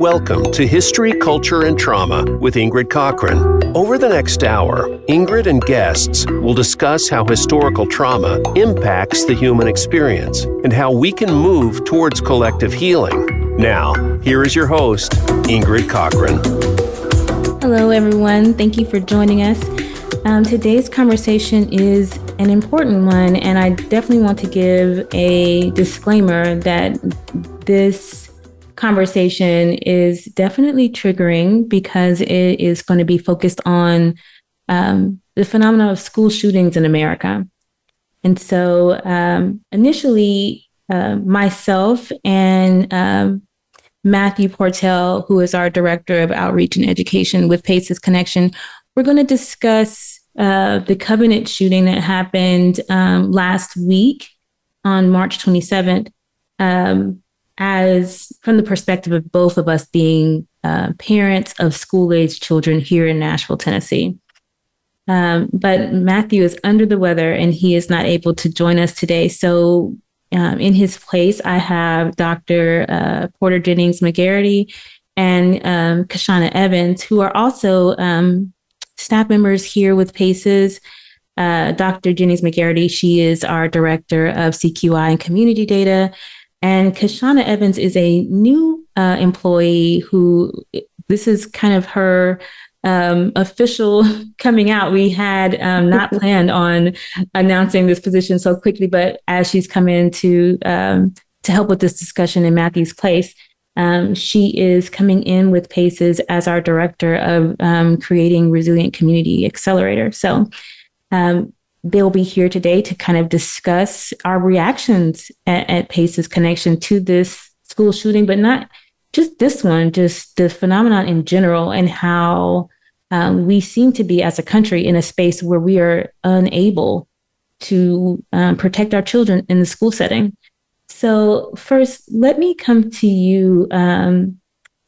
Welcome to History, Culture, and Trauma with Ingrid Cockhren. Over the next hour, Ingrid and guests will discuss how historical trauma impacts the human experience and how we can move towards collective healing. Now, here is your host, Ingrid Cockhren. Hello, everyone. Thank you for joining us. Um, today's conversation is an important one, and I definitely want to give a disclaimer that this conversation is definitely triggering because it is going to be focused on um, the phenomenon of school shootings in America. And so um, initially, uh, myself and um, Mathew Portell, who is our director of outreach and education with PACEs Connection, we're going to discuss uh, the Covenant shooting that happened um, last week on March 27th. Um, as from the perspective of both of us being uh, parents of school age children here in Nashville, Tennessee. Um, but Mathew is under the weather and he is not able to join us today. So, um, in his place, I have Dr. Uh, Porter Jennings McGarity and um, Kashana Evans, who are also um, staff members here with PACES. Uh, Dr. Jennings McGarity, she is our director of CQI and community data. And Kashana Evans is a new uh, employee who this is kind of her um, official coming out. We had um, not planned on announcing this position so quickly, but as she's come in to um, to help with this discussion in Mathew's place, um, she is coming in with PACEs as our director of um, creating resilient community accelerator. So um, they'll be here today to kind of discuss our reactions at, at PACEs connection to this school shooting, but not just this one, just the phenomenon in general and how um, we seem to be as a country in a space where we are unable to um, protect our children in the school setting. So, first, let me come to you, um,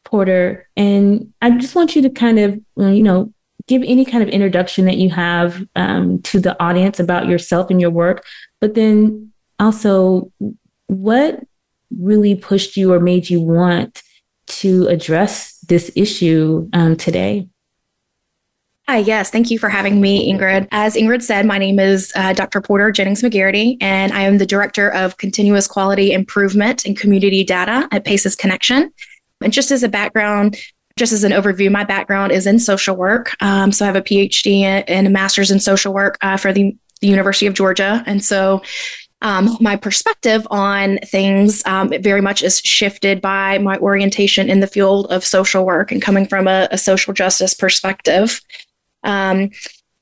Porter, and I just want you to kind of, you know, give any kind of introduction that you have um, to the audience about yourself and your work, but then also what really pushed you or made you want to address this issue um, today? Hi, yes. Thank you for having me, Ingrid. As Ingrid said, my name is uh, Dr. Porter Jennings McGarity, and I am the Director of Continuous Quality Improvement and Community Data at PACES Connection. And just as a background, just as an overview, my background is in social work. Um, so I have a PhD and a master's in social work uh, for the, the, University of Georgia. And so um, my perspective on things um, very much is shifted by my orientation in the field of social work and coming from a, a social justice perspective. Um,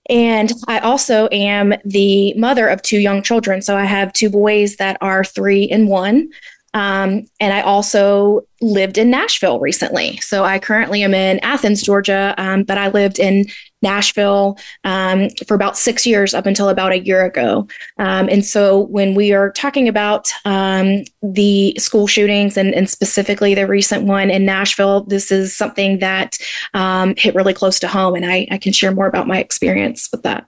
and I also am the mother of two young children. So I have two boys that are three and one. Um, and I also lived in Nashville recently. So I currently am in Athens, Georgia, um, but I lived in Nashville um, for about six years up until about a year ago. Um, and so when we are talking about um, the school shootings and, and, specifically the recent one in Nashville, this is something that um, hit really close to home. And I, I can share more about my experience with that.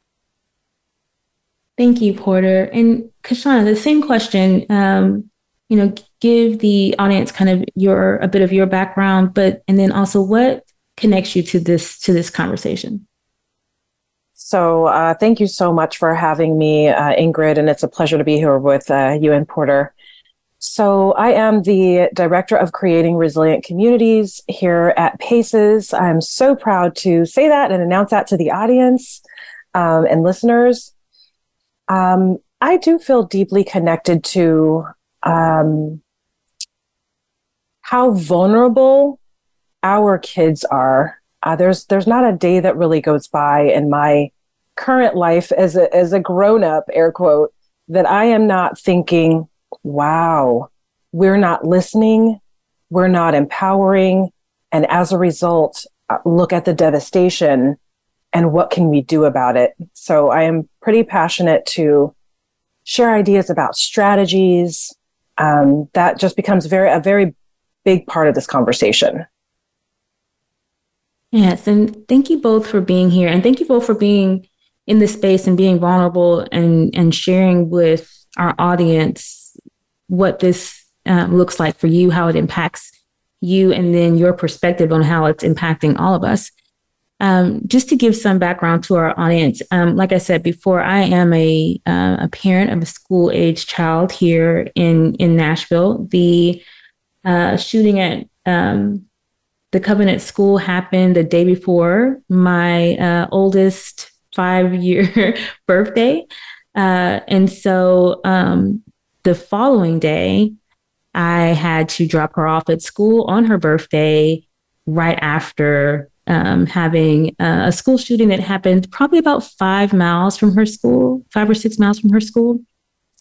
Thank you, Porter. And Kashana, the same question. You know, give the audience kind of your a bit of your background, but and then also what connects you to this to this conversation. So, uh, thank you so much for having me, uh, Ingrid, and it's a pleasure to be here with uh, you and Porter. So, I am the director of creating resilient communities here at PACES. I'm so proud to say that and announce that to the audience um, and listeners. Um, I do feel deeply connected to um, how vulnerable our kids are. Uh, there's there's not a day that really goes by in my current life as a as a grown up air quote that I am not thinking, wow, we're not listening, we're not empowering, and as a result, uh, look at the devastation and what can we do about it. So I am pretty passionate to share ideas about strategies, um, that just becomes very a very big part of this conversation. Yes, and thank you both for being here, and thank you both for being in this space and being vulnerable and and sharing with our audience what this um, looks like for you, how it impacts you and then your perspective on how it's impacting all of us. Um, just to give some background to our audience, um, like I said before, I am a uh, a parent of a school age child here in in Nashville. The uh, shooting at um, the Covenant School happened the day before my uh, oldest five year birthday, uh, and so um, the following day, I had to drop her off at school on her birthday right after um, having uh, a school shooting that happened probably about five miles from her school, five or six miles from her school.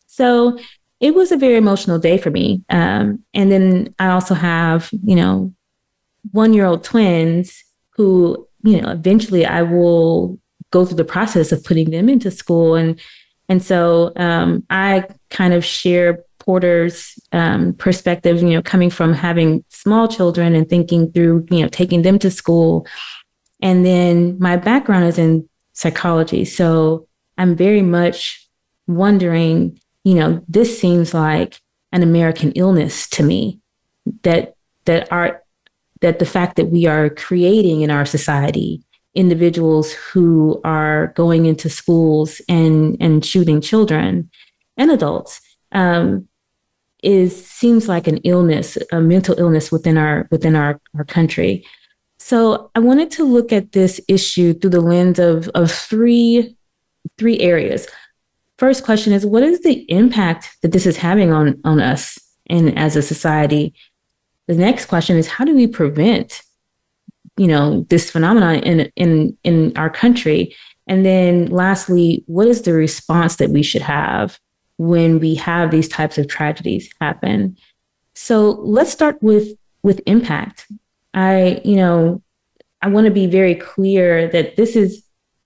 So it was a very emotional day for me. Um, and then I also have, you know, one year old twins who, you know, eventually I will go through the process of putting them into school. And, and so um, I kind of share Porter's um, perspective, you know, coming from having small children and thinking through, you know, taking them to school. And then my background is in psychology. So I'm very much wondering, you know, this seems like an American illness to me that, that our, that the fact that we are creating in our society individuals who are going into schools and, and shooting children and adults um, is seems like an illness, a mental illness within our within our, our country. So I wanted to look at this issue through the lens of, of three three areas. First question is what is the impact that this is having on, on us and as a society? The next question is how do we prevent, you know, this phenomenon in in in our country? And then lastly, what is the response that we should have when we have these types of tragedies happen. So let's start with with impact. I, you know, I want to be very clear that this is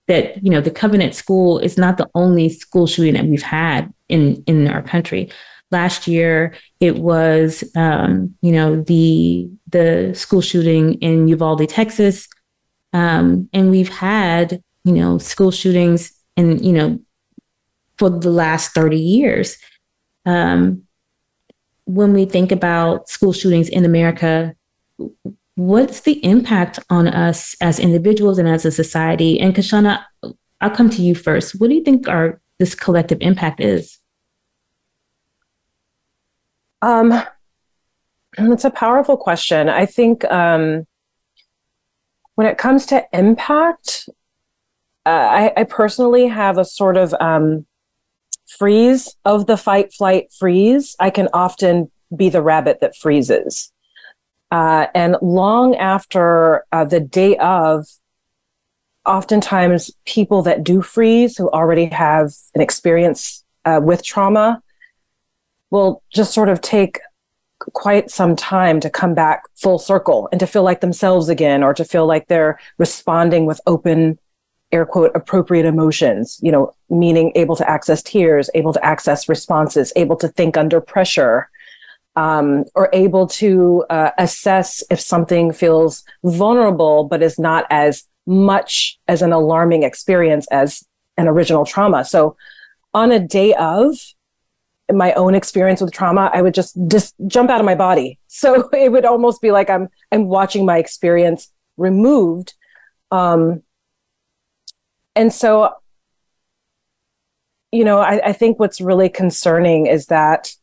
that, you know, the Covenant School is not the only school shooting that we've had in in our country. Last year, it was, um, you know, the the school shooting in Uvalde, Texas, um, and we've had, you know, school shootings in, you know, for the last 30 years. Um, when we think about school shootings in America, what's the impact on us as individuals and as a society? And Kashana, I'll come to you first. What do you think our this collective impact is? Um, that's a powerful question. I think um, when it comes to impact, uh, I, I, personally have a sort of um, freeze of the fight, flight, freeze, I can often be the rabbit that freezes. Uh, and long after uh, the day of, oftentimes people that do freeze who already have an experience uh, with trauma will just sort of take quite some time to come back full circle and to feel like themselves again or to feel like they're responding with open air quote appropriate emotions you know meaning able to access tears able to access responses able to think under pressure um, or able to uh, assess if something feels vulnerable but is not as much as an alarming experience as an original trauma. So on a day of my own experience with trauma i would just just jump out of my body. So it would almost be like i'm i'm watching my experience removed. Um, and so you know I, I think what's really concerning is that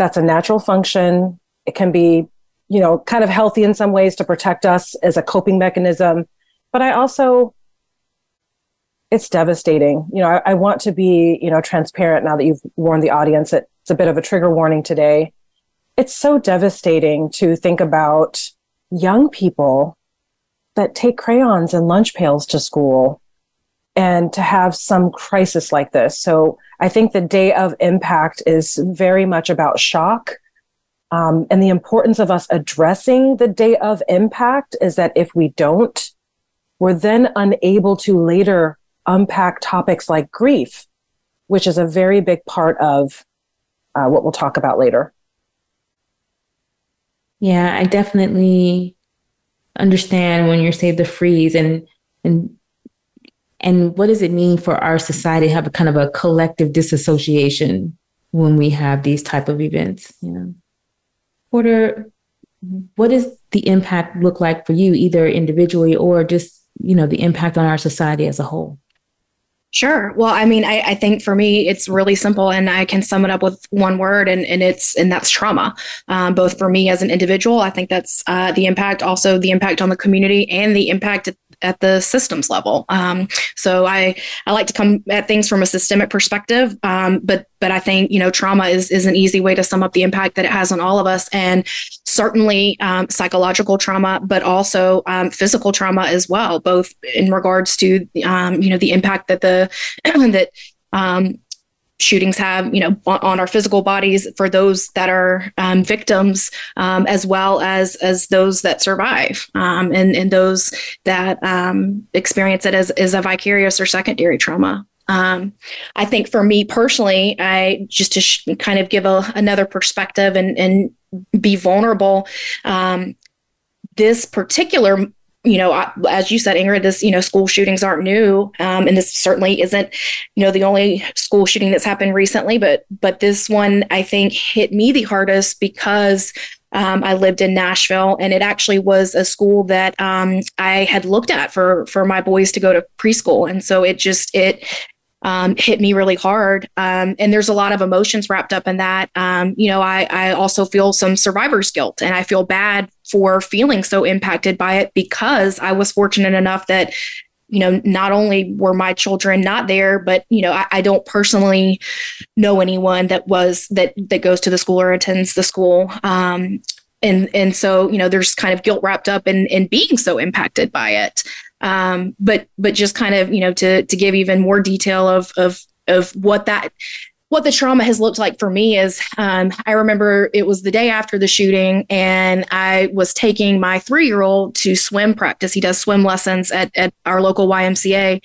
that's a natural function. It can be you know kind of healthy in some ways to protect us as a coping mechanism. But i also it's devastating. You know I, I, want to be you know transparent now that you've warned the audience that it's a bit of a trigger warning today. It's so devastating to think about young people that take crayons and lunch pails to school and to have some crisis like this. So I think the day of impact is very much about shock. Um, and the importance of us addressing the day of impact is that if we don't, we're then unable to later unpack topics like grief, which is a very big part of uh, what we'll talk about later. Yeah, I definitely understand when you're say the freeze and and and what does it mean for our society to have a kind of a collective disassociation when we have these type of events? You know, Porter, what does the impact look like for you, either individually or just, you know, the impact on our society as a whole? Sure. Well, I mean, I, I, think for me, it's really simple, and I can sum it up with one word, and, and it's and that's trauma. Um, both for me as an individual, I think that's uh, the impact, also the impact on the community, and the impact at the systems level. Um, so I I like to come at things from a systemic perspective, um, but but I think you know trauma is is an easy way to sum up the impact that it has on all of us, and certainly um, psychological trauma, but also um, physical trauma as well, both in regards to um, you know the impact that the that um, shootings have, you know, on our physical bodies for those that are um, victims, um, as well as as those that survive, um, and and those that um, experience it as as a vicarious or secondary trauma. Um, I think for me personally, I just to sh- kind of give a, another perspective and and be vulnerable. Um, this particular you know, as you said, Ingrid, this, you know, school shootings aren't new. Um, and this certainly isn't, you know, the only school shooting that's happened recently, but, but this one I think hit me the hardest because um, I lived in Nashville, and it actually was a school that um, I had looked at for for my boys to go to preschool, and so it just it um, hit me really hard. Um, and there's a lot of emotions wrapped up in that. Um, you know, I, I also feel some survivor's guilt and I feel bad for feeling so impacted by it because I was fortunate enough that, you know, not only were my children not there, but, you know, I, I don't personally know anyone that was that that goes to the school or attends the school. Um, and and so, you know, there's kind of guilt wrapped up in in being so impacted by it. Um, but but just kind of you know to to give even more detail of of of what that what the trauma has looked like for me is um, I remember it was the day after the shooting, and I was taking my three year old to swim practice. He does swim lessons at, at our local YMCA.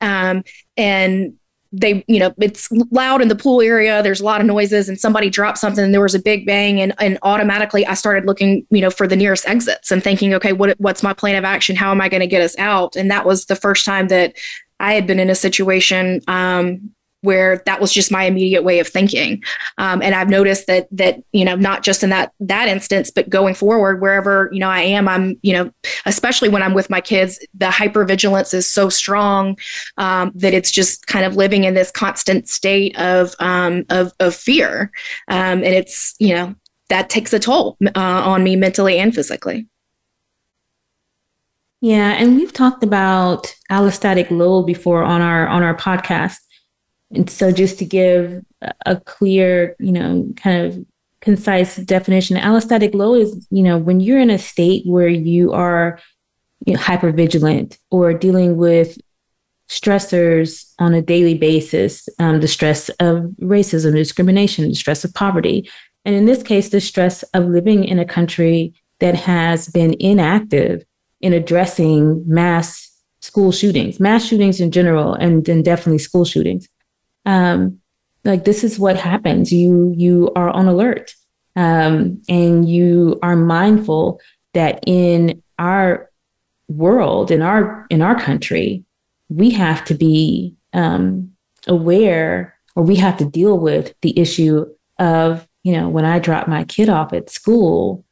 Um, and they you know it's loud in the pool area there's a lot of noises and somebody dropped something and there was a big bang and, and automatically i started looking you know for the nearest exits and thinking okay what what's my plan of action? How am i going to get us out? And that was the first time that i had been in a situation um, where that was just my immediate way of thinking. Um, and i've noticed that that you know not just in that that instance but going forward wherever you know i am i'm you know especially when i'm with my kids the hypervigilance is so strong um, that it's just kind of living in this constant state of um, of, of fear. Um, and it's you know that takes a toll uh, on me mentally and physically. Yeah and we've talked about allostatic load before on our on our podcast and so, just to give a clear, you know, kind of concise definition, allostatic load is, you know, when you're in a state where you are you know, hyper vigilant or dealing with stressors on a daily basis, um, the stress of racism, discrimination, the stress of poverty. And in this case, the stress of living in a country that has been inactive in addressing mass school shootings, mass shootings in general, and then definitely school shootings um, like this is what happens. You you are on alert, um, and you are mindful that in our world, in our in our country, we have to be um, aware, or we have to deal with the issue of you know when I drop my kid off at school.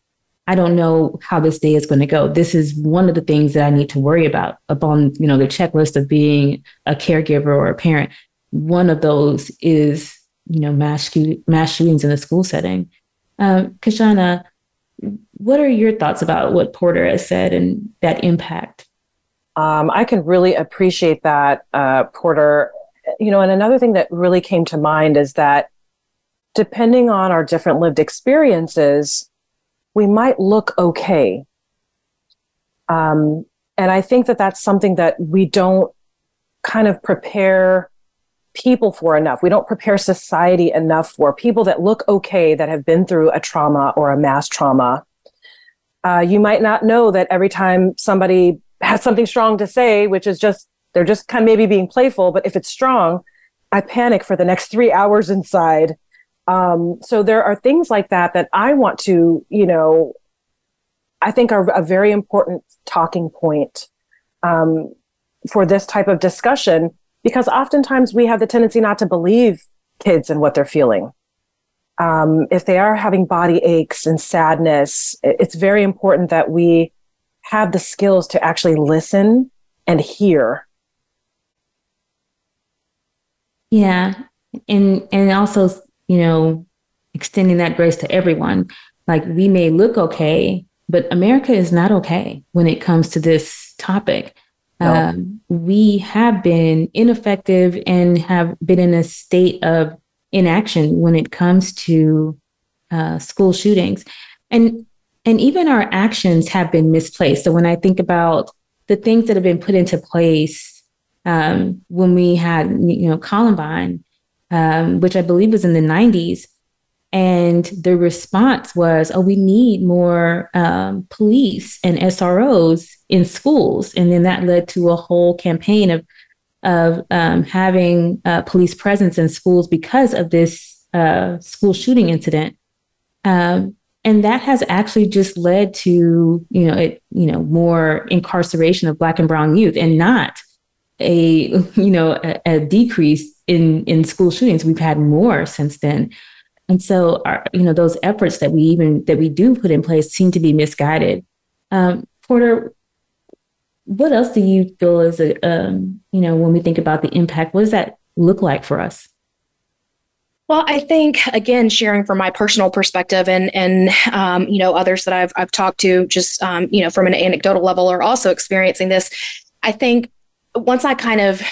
I don't know how this day is going to go. This is one of the things that I need to worry about upon, you know, the checklist of being a caregiver or a parent one of those is, you know, mass, mass shootings in the school setting. Um, Kashana, what are your thoughts about what Porter has said and that impact? Um, I can really appreciate that, uh, Porter. You know, and another thing that really came to mind is that depending on our different lived experiences, we might look okay. Um, and I think that that's something that we don't kind of prepare people for enough. We don't prepare society enough for people that look okay that have been through a trauma or a mass trauma. Uh, you might not know that every time somebody has something strong to say, which is just, they're just kind of maybe being playful, but if it's strong, I panic for the next three hours inside. Um, so there are things like that that I want to, you know, I think are a very important talking point um, for this type of discussion because oftentimes we have the tendency not to believe kids and what they're feeling. um, if they are having body aches and sadness, it's very important that we have the skills to actually listen and hear. Yeah. And and also, you know, extending that grace to everyone. Like we may look okay, but America is not okay when it comes to this topic. No. Um, we have been ineffective and have been in a state of inaction when it comes to uh, school shootings, and and even our actions have been misplaced. So when I think about the things that have been put into place um, when we had you know Columbine, um, which I believe was in the '90s, and the response was, oh, we need more um, police and SROs in schools. And then that led to a whole campaign of, of um, having uh, police presence in schools because of this uh, school shooting incident. Um, and that has actually just led to, you know, it, you know, more incarceration of Black and Brown youth, and not a, you know, a, a decrease in in school shootings. We've had more since then. And so, our, you know, those efforts that we even that we do put in place seem to be misguided. Um, Porter, what else do you feel is a, um, you know, when we think about the impact, what does that look like for us? Well, I think again, sharing from my personal perspective, and and um, you know others that I've I've talked to, just um, you know from an anecdotal level, are also experiencing this. I think once I kind of,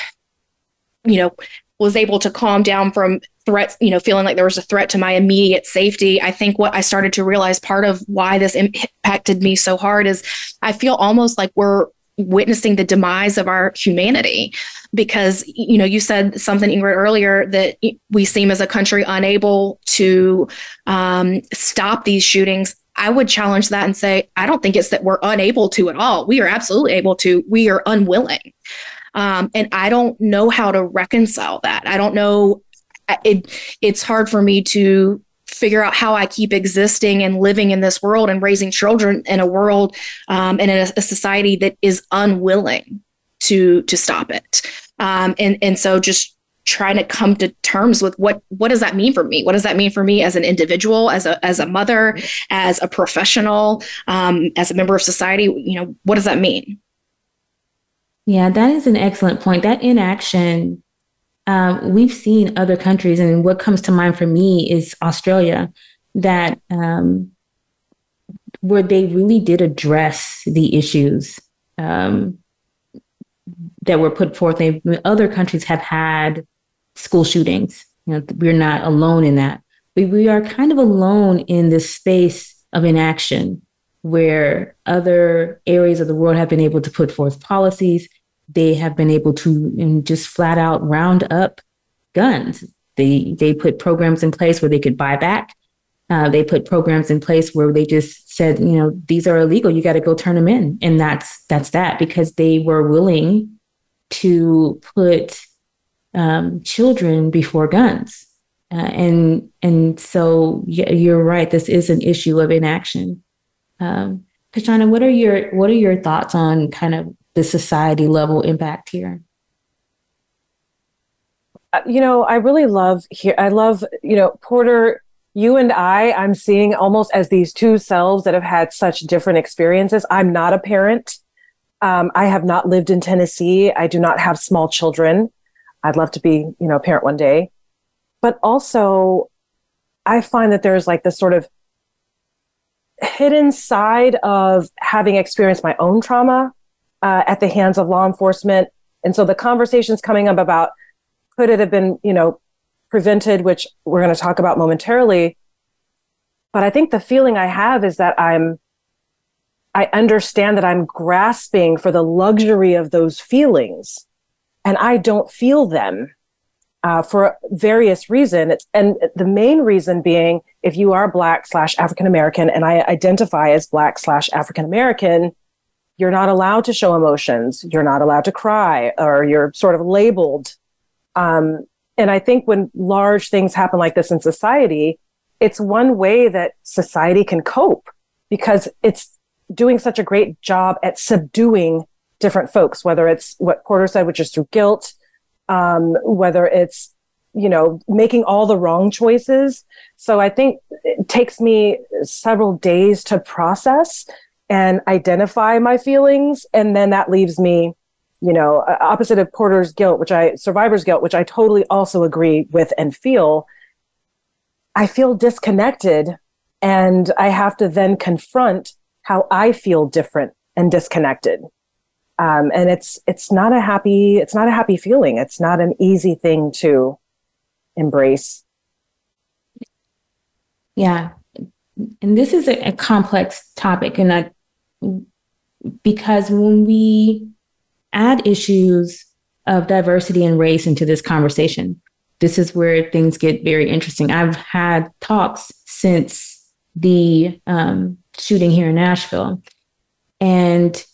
you know, was able to calm down from threats, you know, feeling like there was a threat to my immediate safety. I think what I started to realize part of why this impacted me so hard is I feel almost like we're witnessing the demise of our humanity because you know you said something ingrid earlier that we seem as a country unable to um, stop these shootings. I would challenge that and say i don't think it's that we're unable to at all. We are absolutely able to. We are unwilling um, and I don't know how to reconcile that. I don't know. It, it's hard for me to figure out how I keep existing and living in this world and raising children in a world um, and in a, a, society that is unwilling to to stop it. Um, and and so just trying to come to terms with what what does that mean for me? What does that mean for me as an individual, as a as a mother, as a professional, um, as a member of society? You know, what does that mean? Yeah, that is an excellent point. That inaction, um, we've seen other countries, and what comes to mind for me is Australia, that um, where they really did address the issues um, that were put forth. They, other countries have had school shootings. You know, we're not alone in that, but we are kind of alone in this space of inaction where other areas of the world have been able to put forth policies. They have been able to just flat out round up guns. They they put programs in place where they could buy back. Uh, they put programs in place where they just said, you know, these are illegal. You got to go turn them in, and that's that's that because they were willing to put um, children before guns. Uh, and and so yeah, you're right. This is an issue of inaction. Um, Kashana, what are your what are your thoughts on kind of the society level impact here? Uh, you know, I really love here. I love you know Porter. You and I, I'm seeing almost as these two selves that have had such different experiences. I'm not a parent. Um, I have not lived in Tennessee. I do not have small children. I'd love to be, you know, a parent one day. But also, I find that there's like this sort of hidden side of having experienced my own trauma uh, at the hands of law enforcement. And so the conversations coming up about could it have been, you know, prevented, which we're going to talk about momentarily. But I think the feeling I have is that I'm, I understand that I'm grasping for the luxury of those feelings and I don't feel them uh, for various reasons. And the main reason being, if you are Black slash African American, and I identify as Black slash African American, you're not allowed to show emotions. You're not allowed to cry, or you're sort of labeled. Um, and I think when large things happen like this in society, it's one way that society can cope because it's doing such a great job at subduing different folks, whether it's what Porter said, which is through guilt, um, whether it's you know, making all the wrong choices. So I think it takes me several days to process and identify my feelings. And then that leaves me, you know, opposite of Porter's guilt, which I, survivor's guilt, which I totally also agree with and feel. I feel disconnected and I have to then confront how I feel different and disconnected. Um, and it's it's not a happy it's not a happy feeling. It's not an easy thing to embrace. Yeah, and this is a, a complex topic, and because when we add issues of diversity and race into this conversation, this is where things get very interesting. I've had talks since the um, shooting here in Nashville, and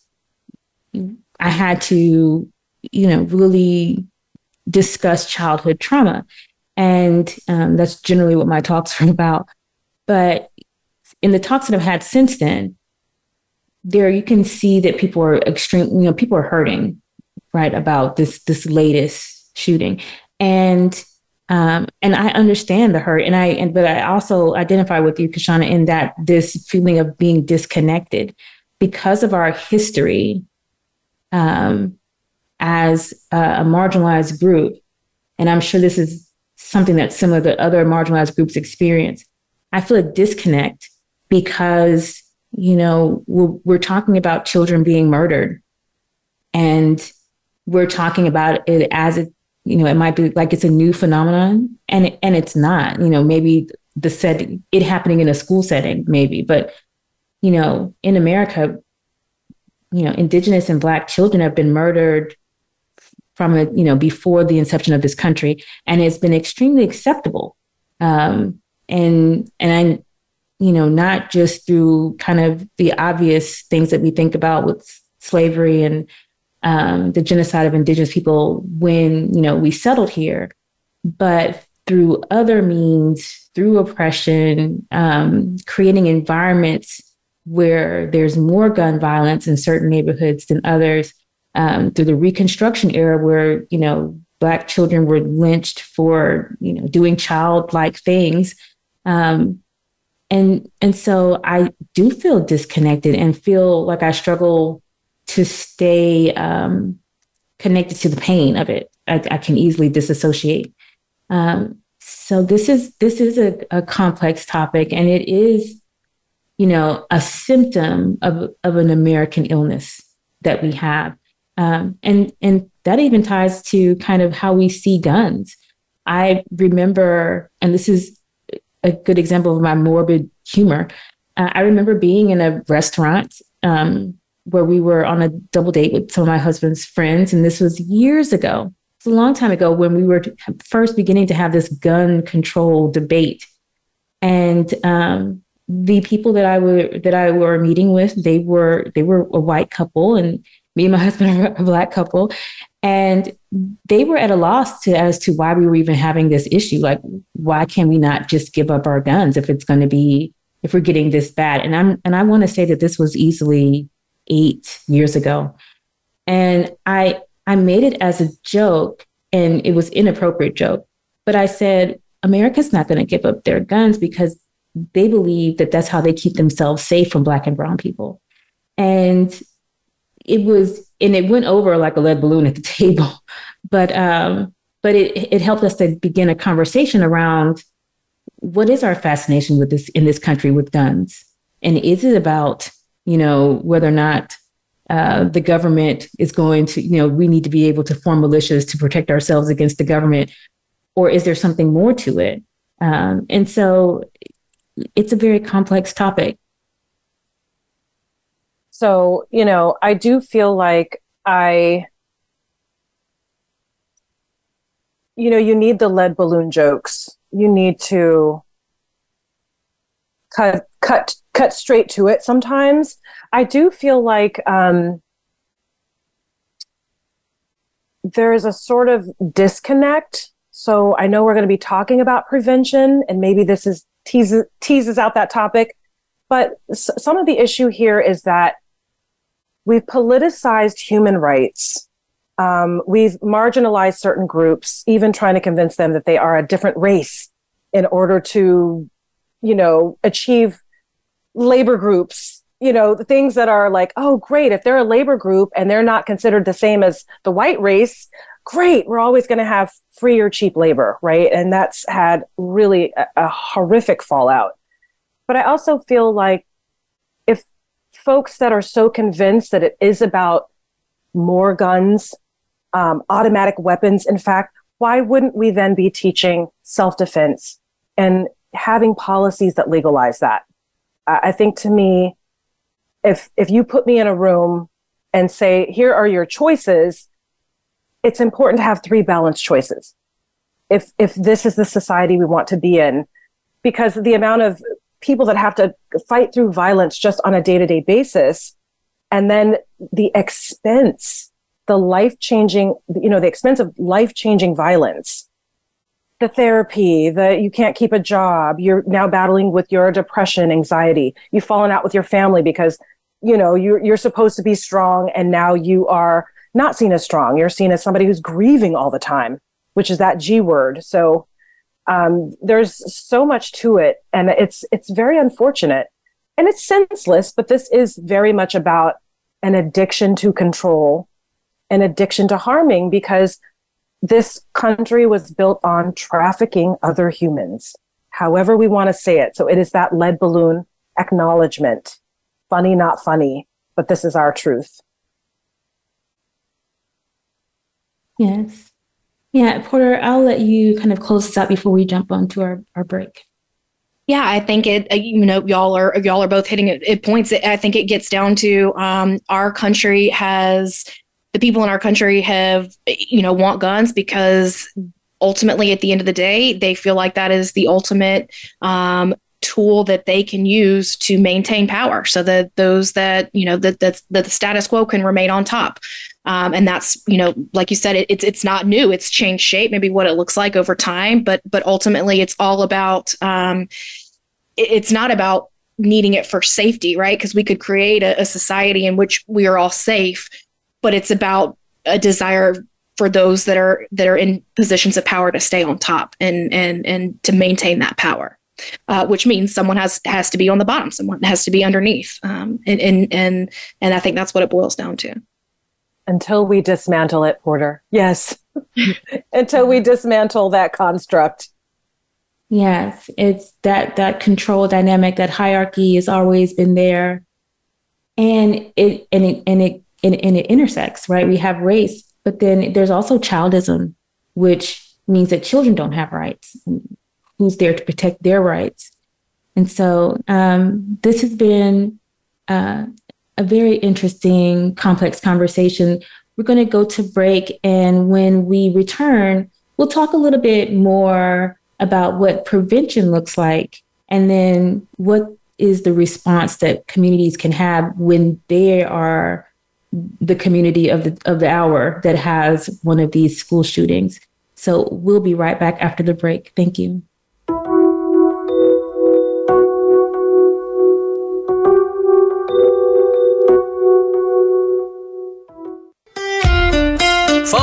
I had to, you know, really discuss childhood trauma. And um, that's generally what my talks are about. But in the talks that I've had since then, there you can see that people are extreme, you know, people are hurting, right, about this this latest shooting. And um, and I understand the hurt, and I and but I also identify with you, Kashana, in that this feeling of being disconnected because of our history um, as a, a marginalized group, and I'm sure this is something that's similar that other marginalized groups experience. I feel a disconnect because you know we're, we're talking about children being murdered, and we're talking about it as it you know it might be like it's a new phenomenon, and it, and it's not. You know, maybe the setting it happening in a school setting, maybe, but you know, in America, you know, indigenous and black children have been murdered from a, you know, before the inception of this country. And it's been extremely acceptable. Um, and, and I, you know, not just through kind of the obvious things that we think about with slavery and um, the genocide of indigenous people when, you know, we settled here, but through other means, through oppression, um, creating environments where there's more gun violence in certain neighborhoods than others um, through the reconstruction era where you know black children were lynched for you know doing childlike things. Um, and and so i do feel disconnected and feel like i struggle to stay um, connected to the pain of it. I, I can easily disassociate. Um, so this is this is a, a complex topic and it is you know, a symptom of, of an American illness that we have. Um, and, and that even ties to kind of how we see guns. I remember, and this is a good example of my morbid humor. Uh, I remember being in a restaurant um, where we were on a double date with some of my husband's friends, and this was years ago. It's a long time ago when we were first beginning to have this gun control debate. And um, the people that I were that I were meeting with, they were they were a white couple, and me and my husband are a black couple, and they were at a loss to as to why we were even having this issue. Like, why can we not just give up our guns if it's going to be if we're getting this bad? And I'm and I want to say that this was easily eight years ago, and I I made it as a joke, and it was inappropriate joke, but I said America's not going to give up their guns because they believe that that's how they keep themselves safe from black and brown people. And it was, and it went over like a lead balloon at the table. But um, but it it helped us to begin a conversation around what is our fascination with this in this country with guns, and is it about you know whether or not uh, the government is going to you know we need to be able to form militias to protect ourselves against the government, or is there something more to it? Um, and so it's a very complex topic. So, you know, I do feel like I, you know, you need the lead balloon jokes. You need to cut, cut, cut straight to it sometimes. I do feel like, um, there is a sort of disconnect. So I know we're going to be talking about prevention, and maybe this is teases, teases out that topic. But s- some of the issue here is that we've politicized human rights Um, we've marginalized certain groups, even trying to convince them that they are a different race in order to, you know, achieve labor groups, you know, the things that are like, oh, great, if they're a labor group and they're not considered the same as the white race, great, we're always going to have free or cheap labor, right? And that's had really a, a horrific fallout. But I also feel like if folks that are so convinced that it is about more guns, um, automatic weapons, in fact, why wouldn't we then be teaching self defense and having policies that legalize that? I think to me, if if you put me in a room and say, here are your choices, it's important to have three balanced choices. If if this is the society we want to be in, because the amount of people that have to fight through violence just on a day-to-day basis, and then the expense, the life-changing, you know, the expense of life-changing violence the therapy, the you can't keep a job, you're now battling with your depression, anxiety, you've fallen out with your family because you know you're you're supposed to be strong and now you are not seen as strong. You're seen as somebody who's grieving all the time, which is that G word. So um, there's so much to it, and it's it's very unfortunate and it's senseless. But this is very much about an addiction to control, an addiction to harming, because this country was built on trafficking other humans, however we want to say it. So it is that lead balloon acknowledgement. Funny, not funny, but this is our truth. Yes. Yeah, Porter, I'll let you kind of close this out before we jump onto our, our break. Yeah, I think it. Uh, you know, y'all are y'all are both hitting it. It points. I think it gets down to um, our country has the people in our country have, you know, want guns because ultimately at the end of the day, they feel like that is the ultimate um, tool that they can use to maintain power so that those that, you know, that, that, that the status quo can remain on top. Um, and that's you know like you said it, it's it's not new it's changed shape maybe what it looks like over time but but ultimately it's all about um, it, it's not about needing it for safety right because we could create a, a society in which we are all safe but it's about a desire for those that are that are in positions of power to stay on top and and and to maintain that power. Uh, which means someone has has to be on the bottom, someone has to be underneath, um, and and and and I think that's what it boils down to. Until we dismantle it, Porter. Yes, until we dismantle that construct. Yes, it's that that control dynamic, that hierarchy has always been there, and it and it and it and, and it intersects, right? We have race, but then there's also childism, which means that children don't have rights. Who's there to protect their rights? And so um, this has been uh, a very interesting, complex conversation. We're going to go to break. And when we return, we'll talk a little bit more about what prevention looks like and then what is the response that communities can have when they are the community of the of the hour that has one of these school shootings. So we'll be right back after the break. Thank you.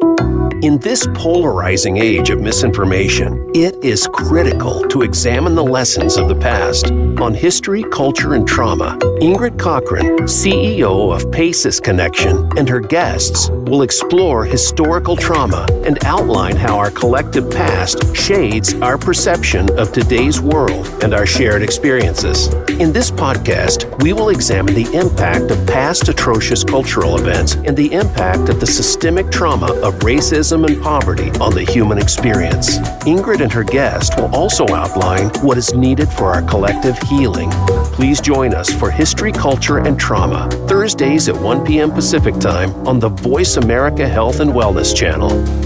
In this polarizing age of misinformation, it is critical to examine the lessons of the past. On history, culture, and trauma, Ingrid Cockhren, CEO of PACES Connection, and her guests will explore historical trauma and outline how our collective past shades our perception of today's world and our shared experiences. In this podcast, we will examine the impact of past atrocious cultural events and the impact of the systemic trauma of racism and poverty on the human experience. Ingrid and her guest will also outline what is needed for our collective healing. Please join us for History, Culture, and Trauma, Thursdays at 1 p.m. Pacific Time on the Voice America Health and Wellness Channel.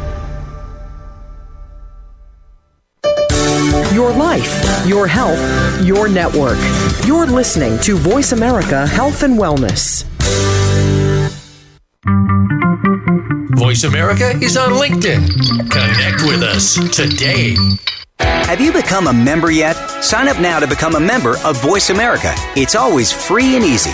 Your life, your health, your network. You're listening to Voice America Health and Wellness. Voice America is on LinkedIn. Connect with us today. Have you become a member yet? Sign up now to become a member of Voice America. It's always free and easy.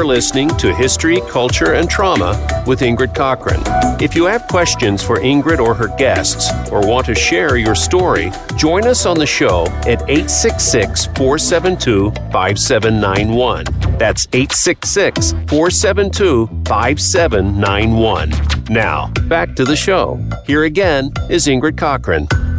You're listening to History, Culture, and Trauma with Ingrid Cockhren. If you have questions for Ingrid or her guests, or want to share your story, join us on the show at 866 472 5791. That's 866 472 5791. Now, back to the show. Here again is Ingrid Cockhren.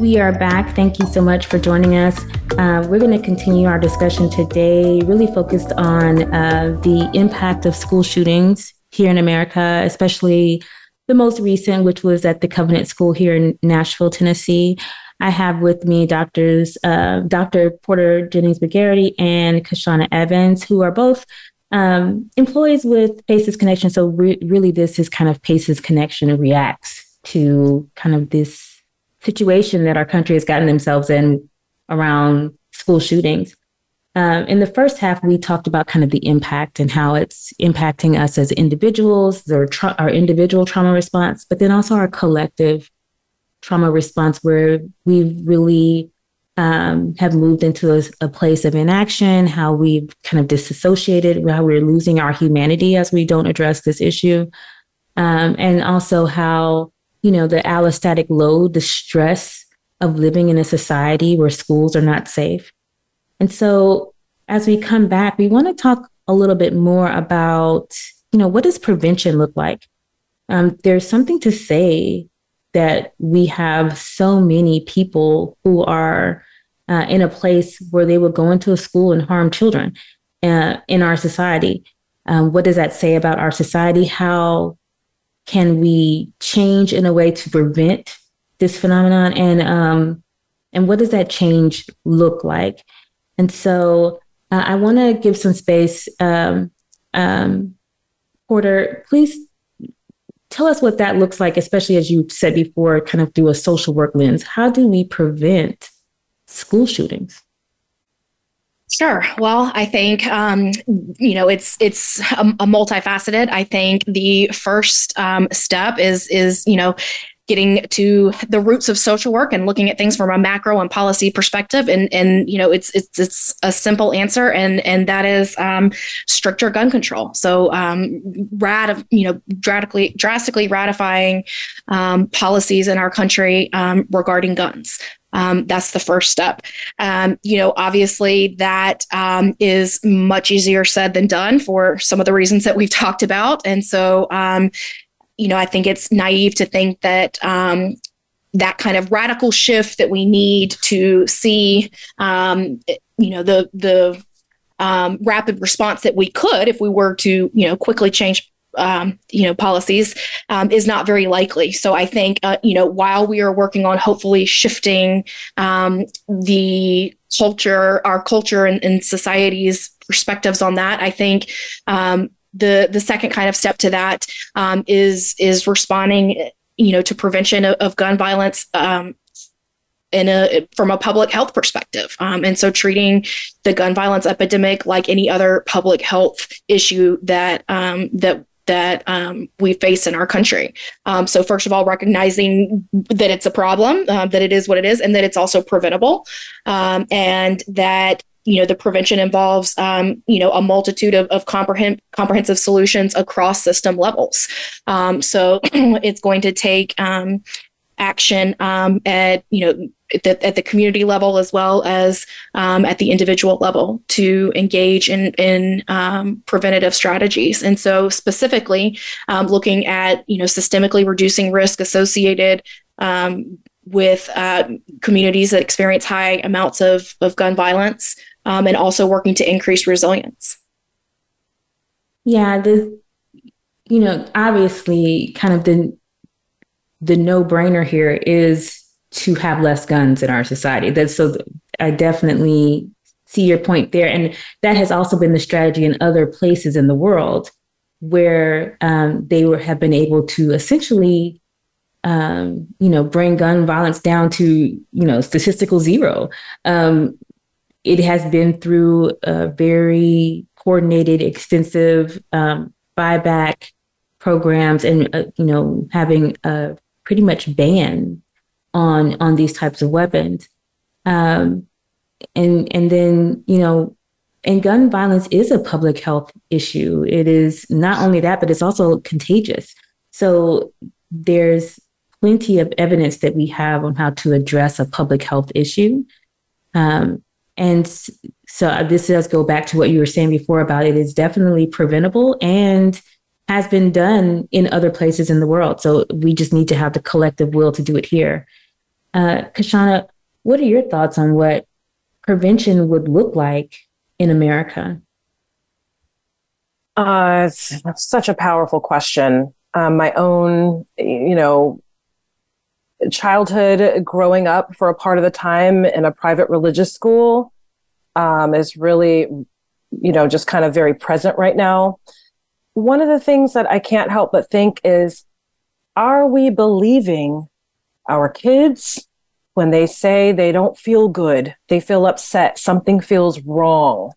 We are back. Thank you so much for joining us. Uh, we're going to continue our discussion today, really focused on uh, the impact of school shootings here in America, especially the most recent, which was at the Covenant School here in Nashville, Tennessee. I have with me doctors, uh, Dr. Porter Jennings McGarity and Kashana Evans, who are both um, employees with PACEs Connection. So, re- really, this is kind of PACEs Connection reacts to kind of this situation that our country has gotten themselves in around school shootings. Um, in the first half, we talked about kind of the impact and how it's impacting us as individuals, our, tra- our individual trauma response, but then also our collective trauma response, where we really um, have moved into a, a, place of inaction, how we've kind of disassociated, how we're losing our humanity as we don't address this issue, um, and also how you know, the allostatic load, the stress of living in a society where schools are not safe. And so as we come back, we want to talk a little bit more about, you know, what does prevention look like? Um, there's something to say that we have so many people who are uh, in a place where they would go into a school and harm children uh, in our society. Um, what does that say about our society? How can we change in a way to prevent this phenomenon? And um, and what does that change look like? And so uh, i want to give some space um, um, porter please tell us what that looks like especially as you said before kind of through a social work lens. How do we prevent school shootings Sure. Well, I think um, you know it's it's a, a, multifaceted. I think the first um, step is is you know getting to the roots of social work and looking at things from a macro and policy perspective. And and you know it's it's it's a simple answer, and and that is um, stricter gun control. So um, rad you know drastically drastically ratifying um, policies in our country um, regarding guns. Um, that's the first step. Um, you know, obviously, that um, is much easier said than done for some of the reasons that we've talked about. And so, um, you know, I think it's naive to think that um, that kind of radical shift that we need to see, um, you know, the the rapid response that we could if we were to, you know, quickly change um, you know policies um, is not very likely. So I think uh, you know while we are working on hopefully shifting um, the culture, our culture and, and, society's perspectives on that, I think um, the the second kind of step to that um, is is responding you know to prevention of, of gun violence um, in a from a public health perspective um, and so treating the gun violence epidemic like any other public health issue that um, that that um, we face in our country. Um, so, first of all, recognizing that it's a problem, uh, that it is what it is, and that it's also preventable, um, and that you know the prevention involves um, you know a multitude of, of comprehensive solutions across system levels. Um, so, it's going to take um, action at you know at the, at the community level as well as um, at the individual level to engage in, in um, preventative strategies. And so specifically um, looking at, you know, systemically reducing risk associated um, with uh, communities that experience high amounts of, of gun violence um, and also working to increase resilience. Yeah, the, you know, obviously kind of the, the no brainer here is to have less guns in our society. That's so I definitely see your point there. And that has also been the strategy in other places in the world where um, they were, have been able to essentially, um, you know, bring gun violence down to, you know, statistical zero. Um, it has been through a very coordinated, extensive um, buyback programs and, uh, you know, having a pretty much ban on on these types of weapons. Um, and and then you know, and gun violence is a public health issue. It is not only that, but it's also contagious. So there's plenty of evidence that we have on how to address a public health issue. Um, and so this does go back to what you were saying before about it is definitely preventable and has been done in other places in the world. So we just need to have the collective will to do it here. Uh, Kashana, what are your thoughts on what prevention would look like in America? Uh, it's such a powerful question. Um, my own, you know, childhood growing up for a part of the time in a private religious school um, is really, you know, just kind of very present right now. One of the things that I can't help but think is are we believing our kids when they say they don't feel good, they feel upset, something feels wrong,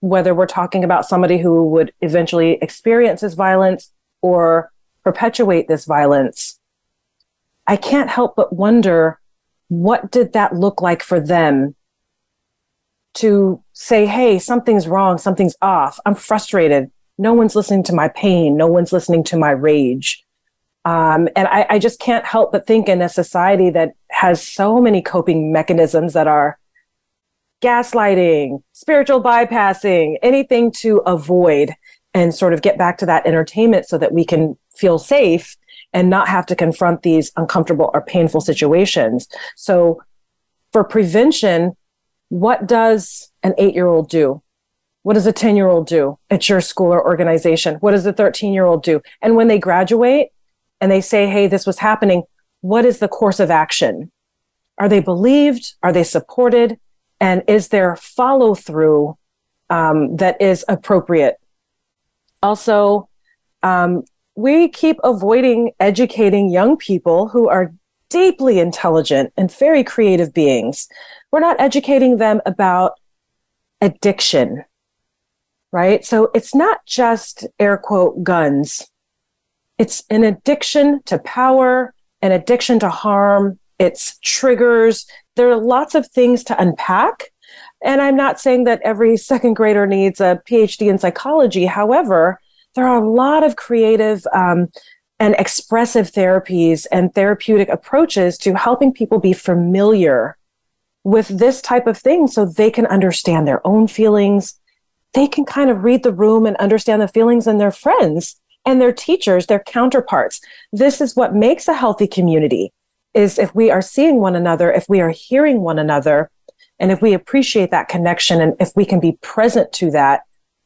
whether we're talking about somebody who would eventually experience this violence or perpetuate this violence. I can't help but wonder what did that look like for them to say, hey, something's wrong, something's off, I'm frustrated. No one's listening to my pain, no one's listening to my rage. Um, and I, I just can't help but think in a society that has so many coping mechanisms that are gaslighting, spiritual bypassing, anything to avoid and sort of get back to that entertainment so that we can feel safe and not have to confront these uncomfortable or painful situations. So for prevention, what does an eight year old do? What does a 10 year old do at your school or organization? What does a 13 year old do? And when they graduate, and they say, hey, this was happening, what is the course of action? Are they believed? Are they supported? And is there follow through um, that is appropriate? Also, um, we keep avoiding educating young people who are deeply intelligent and very creative beings. We're not educating them about addiction, right? So it's not just air quote guns it's an addiction to power, an addiction to harm. It's triggers. There are lots of things to unpack. And I'm not saying that every second grader needs a PhD in psychology. However, there are a lot of creative um, and expressive therapies and therapeutic approaches to helping people be familiar with this type of thing so they can understand their own feelings. They can kind of read the room and understand the feelings in their friends and their teachers, their counterparts. This is what makes a healthy community is if we are seeing one another, if we are hearing one another, and if we appreciate that connection and if we can be present to that,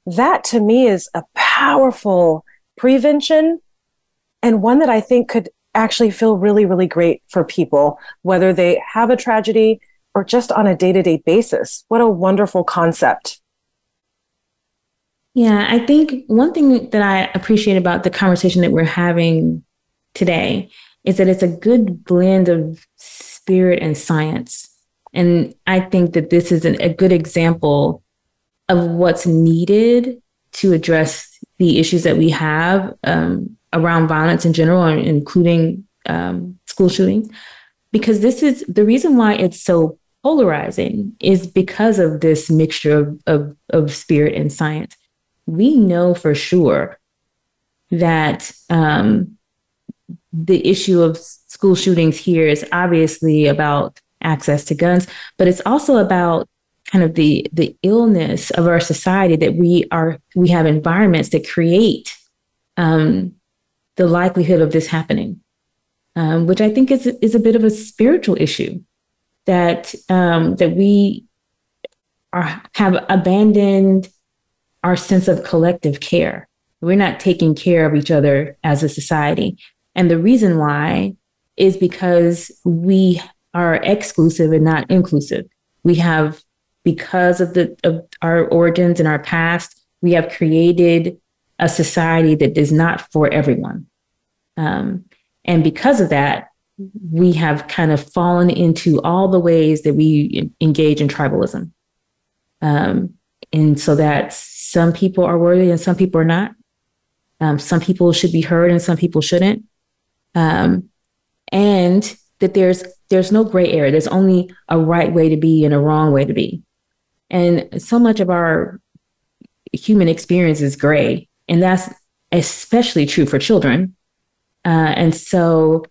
that to me is a powerful prevention and one that I think could actually feel really, really great for people, whether they have a tragedy or just on a day to day basis. What a wonderful concept. Yeah, I think one thing that I appreciate about the conversation that we're having today is that it's a good blend of spirit and science. And I think that this is an, a good example of what's needed to address the issues that we have um, around violence in general, including um, school shootings. Because this is the reason why it's so polarizing is because of this mixture of, of, of spirit and science we know for sure that um, the issue of school shootings here is obviously about access to guns, but it's also about kind of the the illness of our society that we are we have environments that create um, the likelihood of this happening, um, which I think is is a bit of a spiritual issue that um, that we are have abandoned our sense of collective care. We're not taking care of each other as a society. And the reason why is because we are exclusive and not inclusive. We have, because of the of our origins and our past, we have created a society that is not for everyone. Um, and because of that, we have kind of fallen into all the ways that we engage in tribalism. Um, and so that's some people are worthy and some people are not. Um, some people should be heard and some people shouldn't. Um, and that there's there's no gray area. There's only a right way to be and a wrong way to be. And so much of our human experience is gray, and that's especially true for children. Uh, and so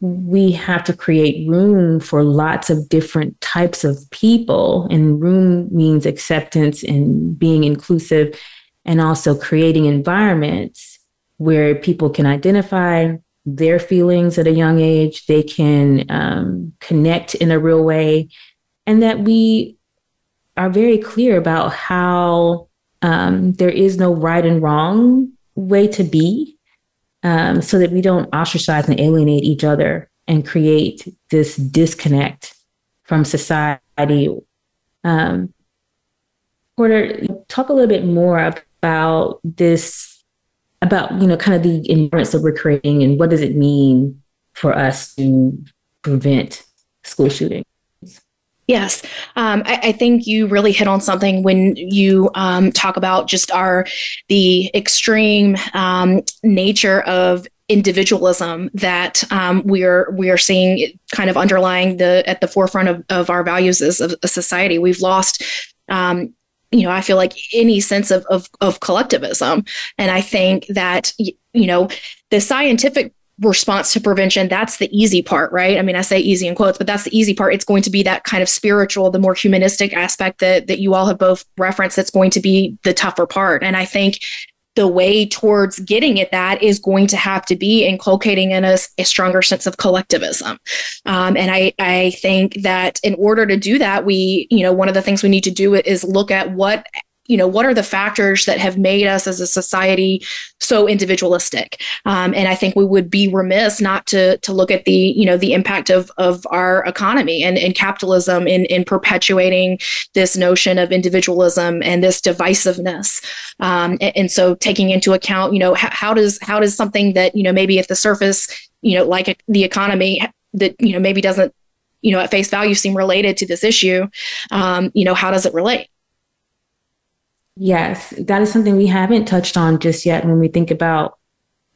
we have to create room for lots of different types of people. And room means acceptance and being inclusive, and also creating environments where people can identify their feelings at a young age, they can um, connect in a real way, and that we are very clear about how um, there is no right and wrong way to be um, so that we don't ostracize and alienate each other and create this disconnect from society. Um, Porter, talk a little bit more about this, about you know, kind of the environments that we're creating, and what does it mean for us to prevent school shootings. Yes, um, I, I, think you really hit on something when you um, talk about just our the extreme um, nature of individualism that um, we are we are seeing kind of underlying the at the forefront of, of our values as a, a society. We've lost um, you know, I feel like any sense of, of, of collectivism. And I think that, you know, the scientific response to prevention that's the easy part right? I mean i say easy in quotes but that's the easy part. It's going to be that kind of spiritual the more humanistic aspect that that you all have both referenced that's going to be the tougher part. And i think the way towards getting at that is going to have to be inculcating in us a stronger sense of collectivism. Um, and I, I think that in order to do that, we, you know, one of the things we need to do is look at what you know what are the factors that have made us as a society so individualistic? Um, and i think we would be remiss not to to look at the you know the impact of of our economy and, and capitalism in in perpetuating this notion of individualism and this divisiveness. Um, and, and, so taking into account you know how, how does how does something that you know maybe at the surface you know like the economy that you know maybe doesn't you know at face value seem related to this issue um, you know how does it relate Yes, that is something we haven't touched on just yet when we think about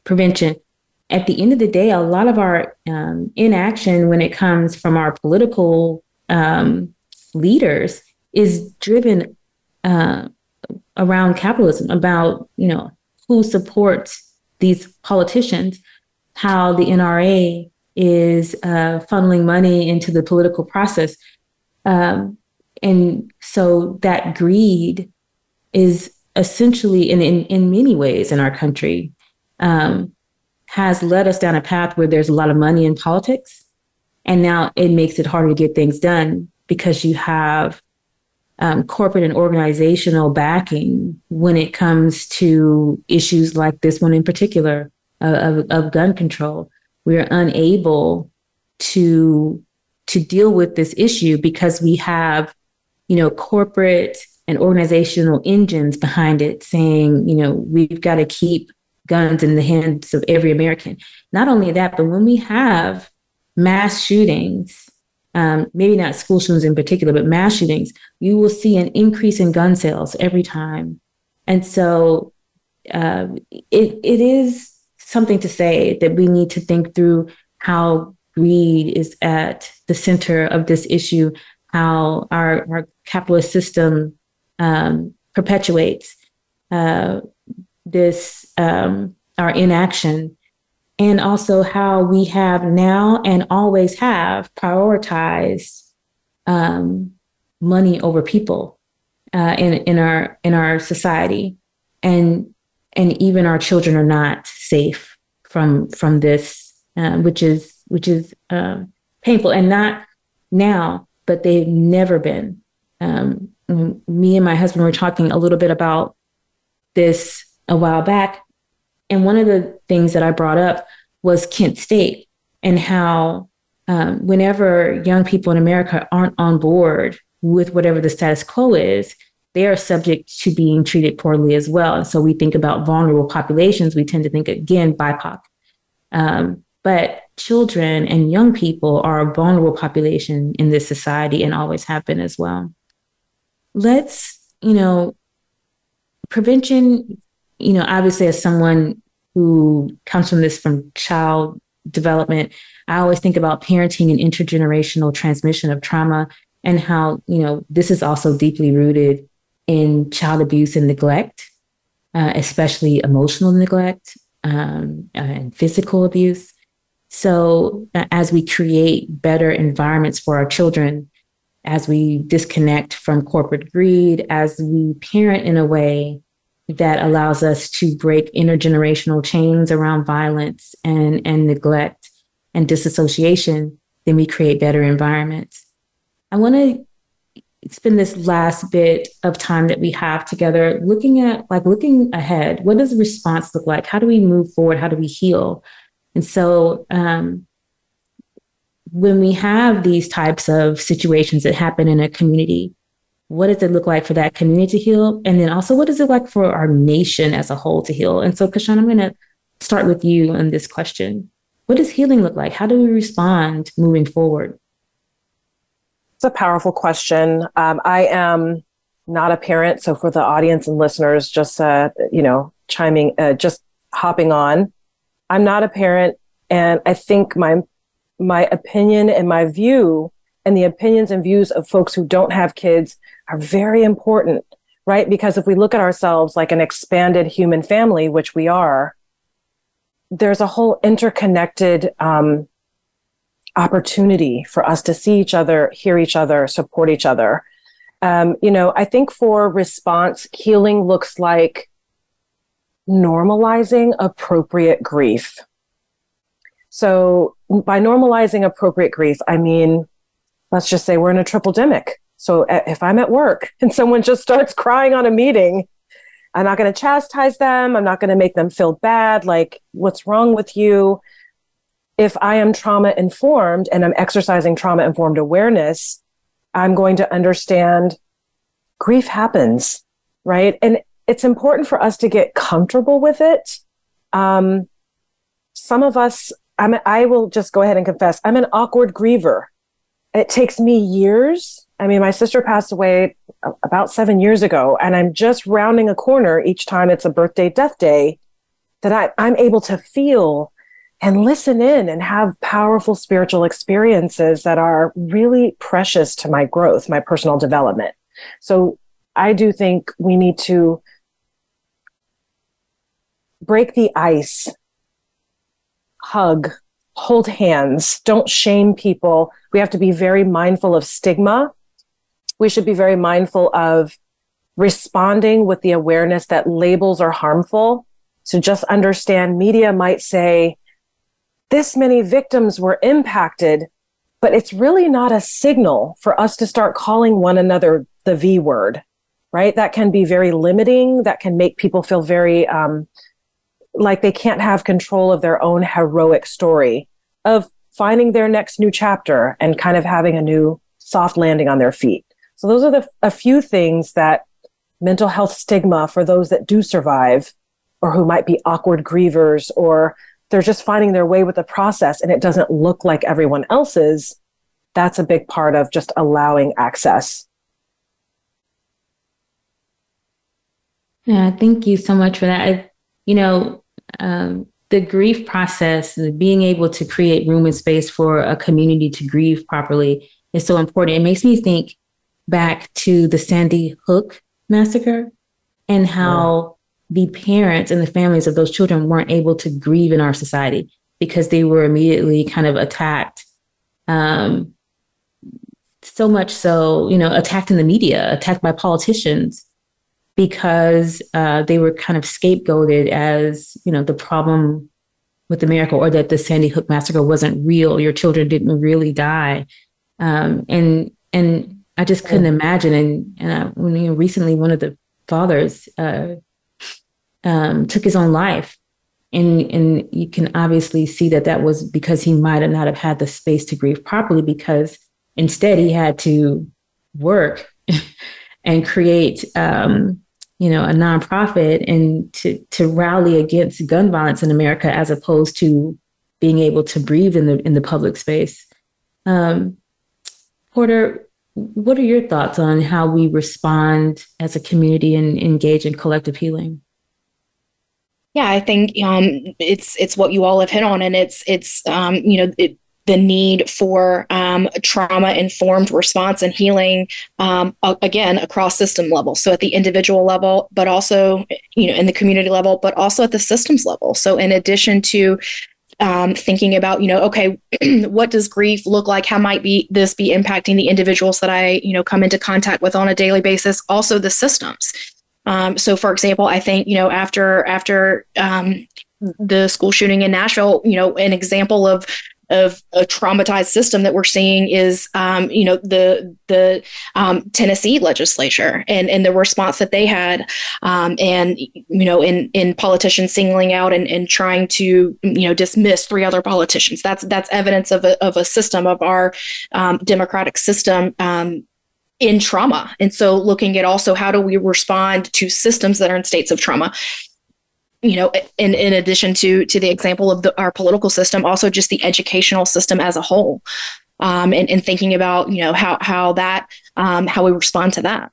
prevention. At the end of the day, a lot of our um, inaction when it comes from our political um, leaders is driven uh, around capitalism, about you know who supports these politicians, how the NRA is uh, funneling money into the political process, um, and so that greed is essentially, in, in, in many ways in our country, um, has led us down a path where there's a lot of money in politics. And now it makes it harder to get things done because you have um, corporate and organizational backing when it comes to issues like this one in particular of, of gun control. We are unable to to deal with this issue because we have, you know, corporate and organizational engines behind it saying, you know, we've got to keep guns in the hands of every American. Not only that, but when we have mass shootings, um, maybe not school shootings in particular, but mass shootings, you will see an increase in gun sales every time. And so uh, it, it is something to say that we need to think through how greed is at the center of this issue, how our, our capitalist system um, perpetuates uh, this, um, our inaction and also how we have now and always have prioritized um, money over people uh, in in our in our society, and and even our children are not safe from from this, uh, which is which is uh, painful, and not now, but they've never been. Me and my husband were talking a little bit about this a while back, and one of the things that I brought up was Kent State and how um, whenever young people in America aren't on board with whatever the status quo is, they are subject to being treated poorly as well. And so we think about vulnerable populations, we tend to think again BIPOC. Um, but children and young people are a vulnerable population in this society and always have been as well. Let's, you know, prevention you know, obviously as someone who comes from this from child development, I always think about parenting and intergenerational transmission of trauma and how, you know, this is also deeply rooted in child abuse and neglect, uh, especially emotional neglect um, and physical abuse. So, uh, as we create better environments for our children, as we disconnect from corporate greed, as we parent in a way that allows us to break intergenerational chains around violence and, and neglect and disassociation, then we create better environments. I want to spend this last bit of time that we have together looking at like looking ahead. What does the response look like? How do we move forward? How do we heal? And so um, when we have these types of situations that happen in a community what does it look like for that community to heal? And then also, what does it like for our nation as a whole to heal? And so, Kashan, I'm going to start with you on this question. What does healing look like? How do we respond moving forward? It's a powerful question. Um, I am not a parent, so for the audience and listeners, just uh, you know, chiming, uh, just hopping on. I'm not a parent, and I think my my opinion and my view and the opinions and views of folks who don't have kids are very important, right? Because if we look at ourselves like an expanded human family, which we are, there's a whole interconnected um, opportunity for us to see each other, hear each other, support each other. Um, you know, I think for response, healing looks like normalizing appropriate grief. So, by normalizing appropriate grief, I mean, let's just say we're in a triple demic. So if I'm at work and someone just starts crying on a meeting, I'm not going to chastise them. I'm not going to make them feel bad. Like, what's wrong with you? If I am trauma informed and I'm exercising trauma informed awareness, I'm going to understand grief happens, right? And it's important for us to get comfortable with it. Um, some of us, I'm, I will just go ahead and confess, I'm an awkward griever. It takes me years I mean, my sister passed away about seven years ago, and I'm just rounding a corner each time it's a birthday, death day, that I, I'm able to feel and listen in and have powerful spiritual experiences that are really precious to my growth, my personal development. So I do think we need to break the ice, hug, hold hands, don't shame people. We have to be very mindful of stigma we should be very mindful of responding with the awareness that labels are harmful. So just understand media might say this many victims were impacted, but it's really not a signal for us to start calling one another the V word, right? That can be very limiting. That can make people feel very um, like they can't have control of their own heroic story of finding their next new chapter and kind of having a new soft landing on their feet. So those are the a few things that mental health stigma for those that do survive or who might be awkward grievers or they're just finding their way with the process and it doesn't look like everyone else's. That's a big part of just allowing access. Yeah, thank you so much for that. I, you know, um, the grief process, being able to create room and space for a community to grieve properly is so important. It makes me think back to the Sandy Hook massacre and how yeah. the parents and the families of those children weren't able to grieve in our society because they were immediately kind of attacked. Um, so much so, you know, attacked in the media, attacked by politicians because uh, they were kind of scapegoated as you know the problem with America, or that the Sandy Hook massacre wasn't real. Your children didn't really die, um, and and I just couldn't imagine. And and I, when you know, recently, one of the fathers uh, um, took his own life, and and you can obviously see that that was because he might have not have had the space to grieve properly because instead he had to work and create um, you know, a nonprofit and to to rally against gun violence in America as opposed to being able to breathe in the in the public space. Um, Porter, what are your thoughts on how we respond as a community and engage in collective healing? Yeah, I think um, it's it's what you all have hit on, and it's it's um, you know it, the need for um, trauma informed response and healing um, again across system level. So at the individual level but also you know in the community level but also at the systems level. So in addition to um, thinking about you know okay what does grief look like? How might be this be impacting the individuals that i you know come into contact with on a daily basis? Also the systems. Um, so for example i think you know after after um, the school shooting in nashville you know an example of of a traumatized system that we're seeing is, um, you know, the the um, Tennessee legislature and and the response that they had, um, and you know, in in politicians singling out and, and trying to you know dismiss three other politicians. That's that's evidence of a of a system of our um, democratic system um, in trauma. And so looking at also how do we respond to systems that are in states of trauma you know in in addition to to the example of the, our political system also just the educational system as a whole. Um, and, and thinking about you know how how that um, how we respond to that.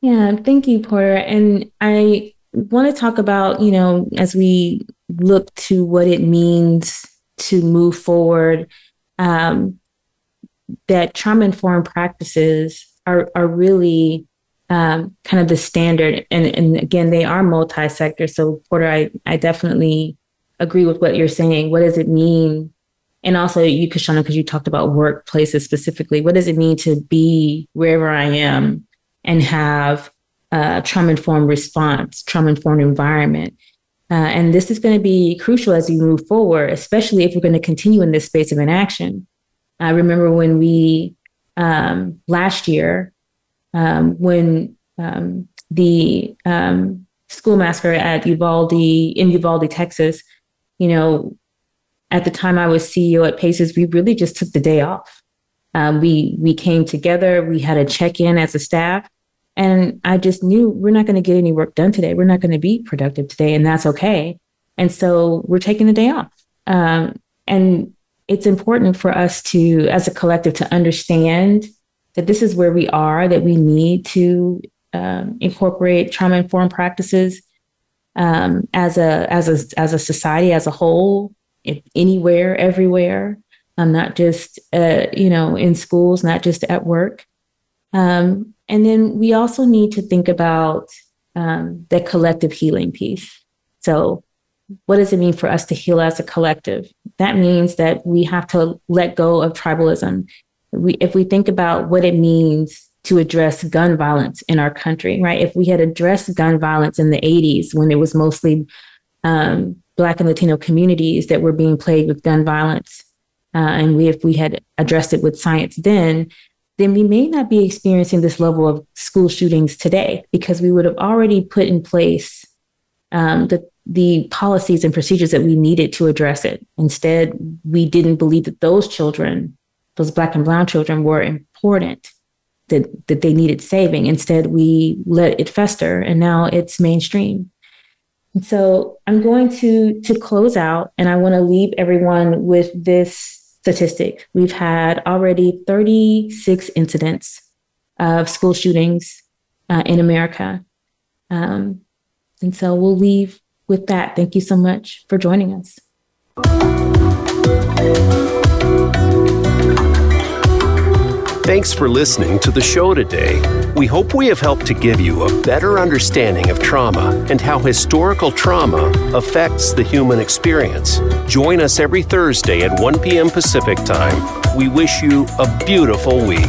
Yeah thank you porter. And i want to talk about you know as we look to what it means to move forward um, that trauma informed practices are are really um, kind of the standard. And, and again, they are multi-sector. So Porter, I, I definitely agree with what you're saying. What does it mean? And also you, Kashana, because you talked about workplaces specifically. What does it mean to be wherever I am and have a trauma-informed response, trauma-informed environment? Uh, and this is going to be crucial as we move forward, especially if we're going to continue in this space of inaction. I remember when we um, last year um, when um, the um, school massacre at Uvalde in Uvalde, Texas, you know, at the time I was CEO at PACEs, we really just took the day off. Um, we we came together, we had a check in as a staff, and I just knew we're not going to get any work done today. We're not going to be productive today, and that's okay. And so we're taking the day off. Um, and it's important for us to, as a collective, to understand that this is where we are, that we need to um, incorporate trauma informed practices um, as a as a as a society as a whole, anywhere, everywhere, um, not just uh, you know in schools, not just at work. Um, and then we also need to think about um, the collective healing piece. So, what does it mean for us to heal as a collective? That means that we have to let go of tribalism we, if we think about what it means to address gun violence in our country, right? If we had addressed gun violence in the 80s when it was mostly um, Black and Latino communities that were being plagued with gun violence, uh, and we, if we had addressed it with science then, then we may not be experiencing this level of school shootings today because we would have already put in place um, the the policies and procedures that we needed to address it. Instead, we didn't believe that those children, those black and brown children, were important, that, that they needed saving. Instead, we let it fester and now it's mainstream. And so I'm going to to close out and I want to leave everyone with this statistic. We've had already 36 incidents of school shootings uh, in America. Um, and so we'll leave with that. Thank you so much for joining us. Thanks for listening to the show today. We hope we have helped to give you a better understanding of trauma and how historical trauma affects the human experience. Join us every Thursday at 1 p.m. Pacific Time. We wish you a beautiful week.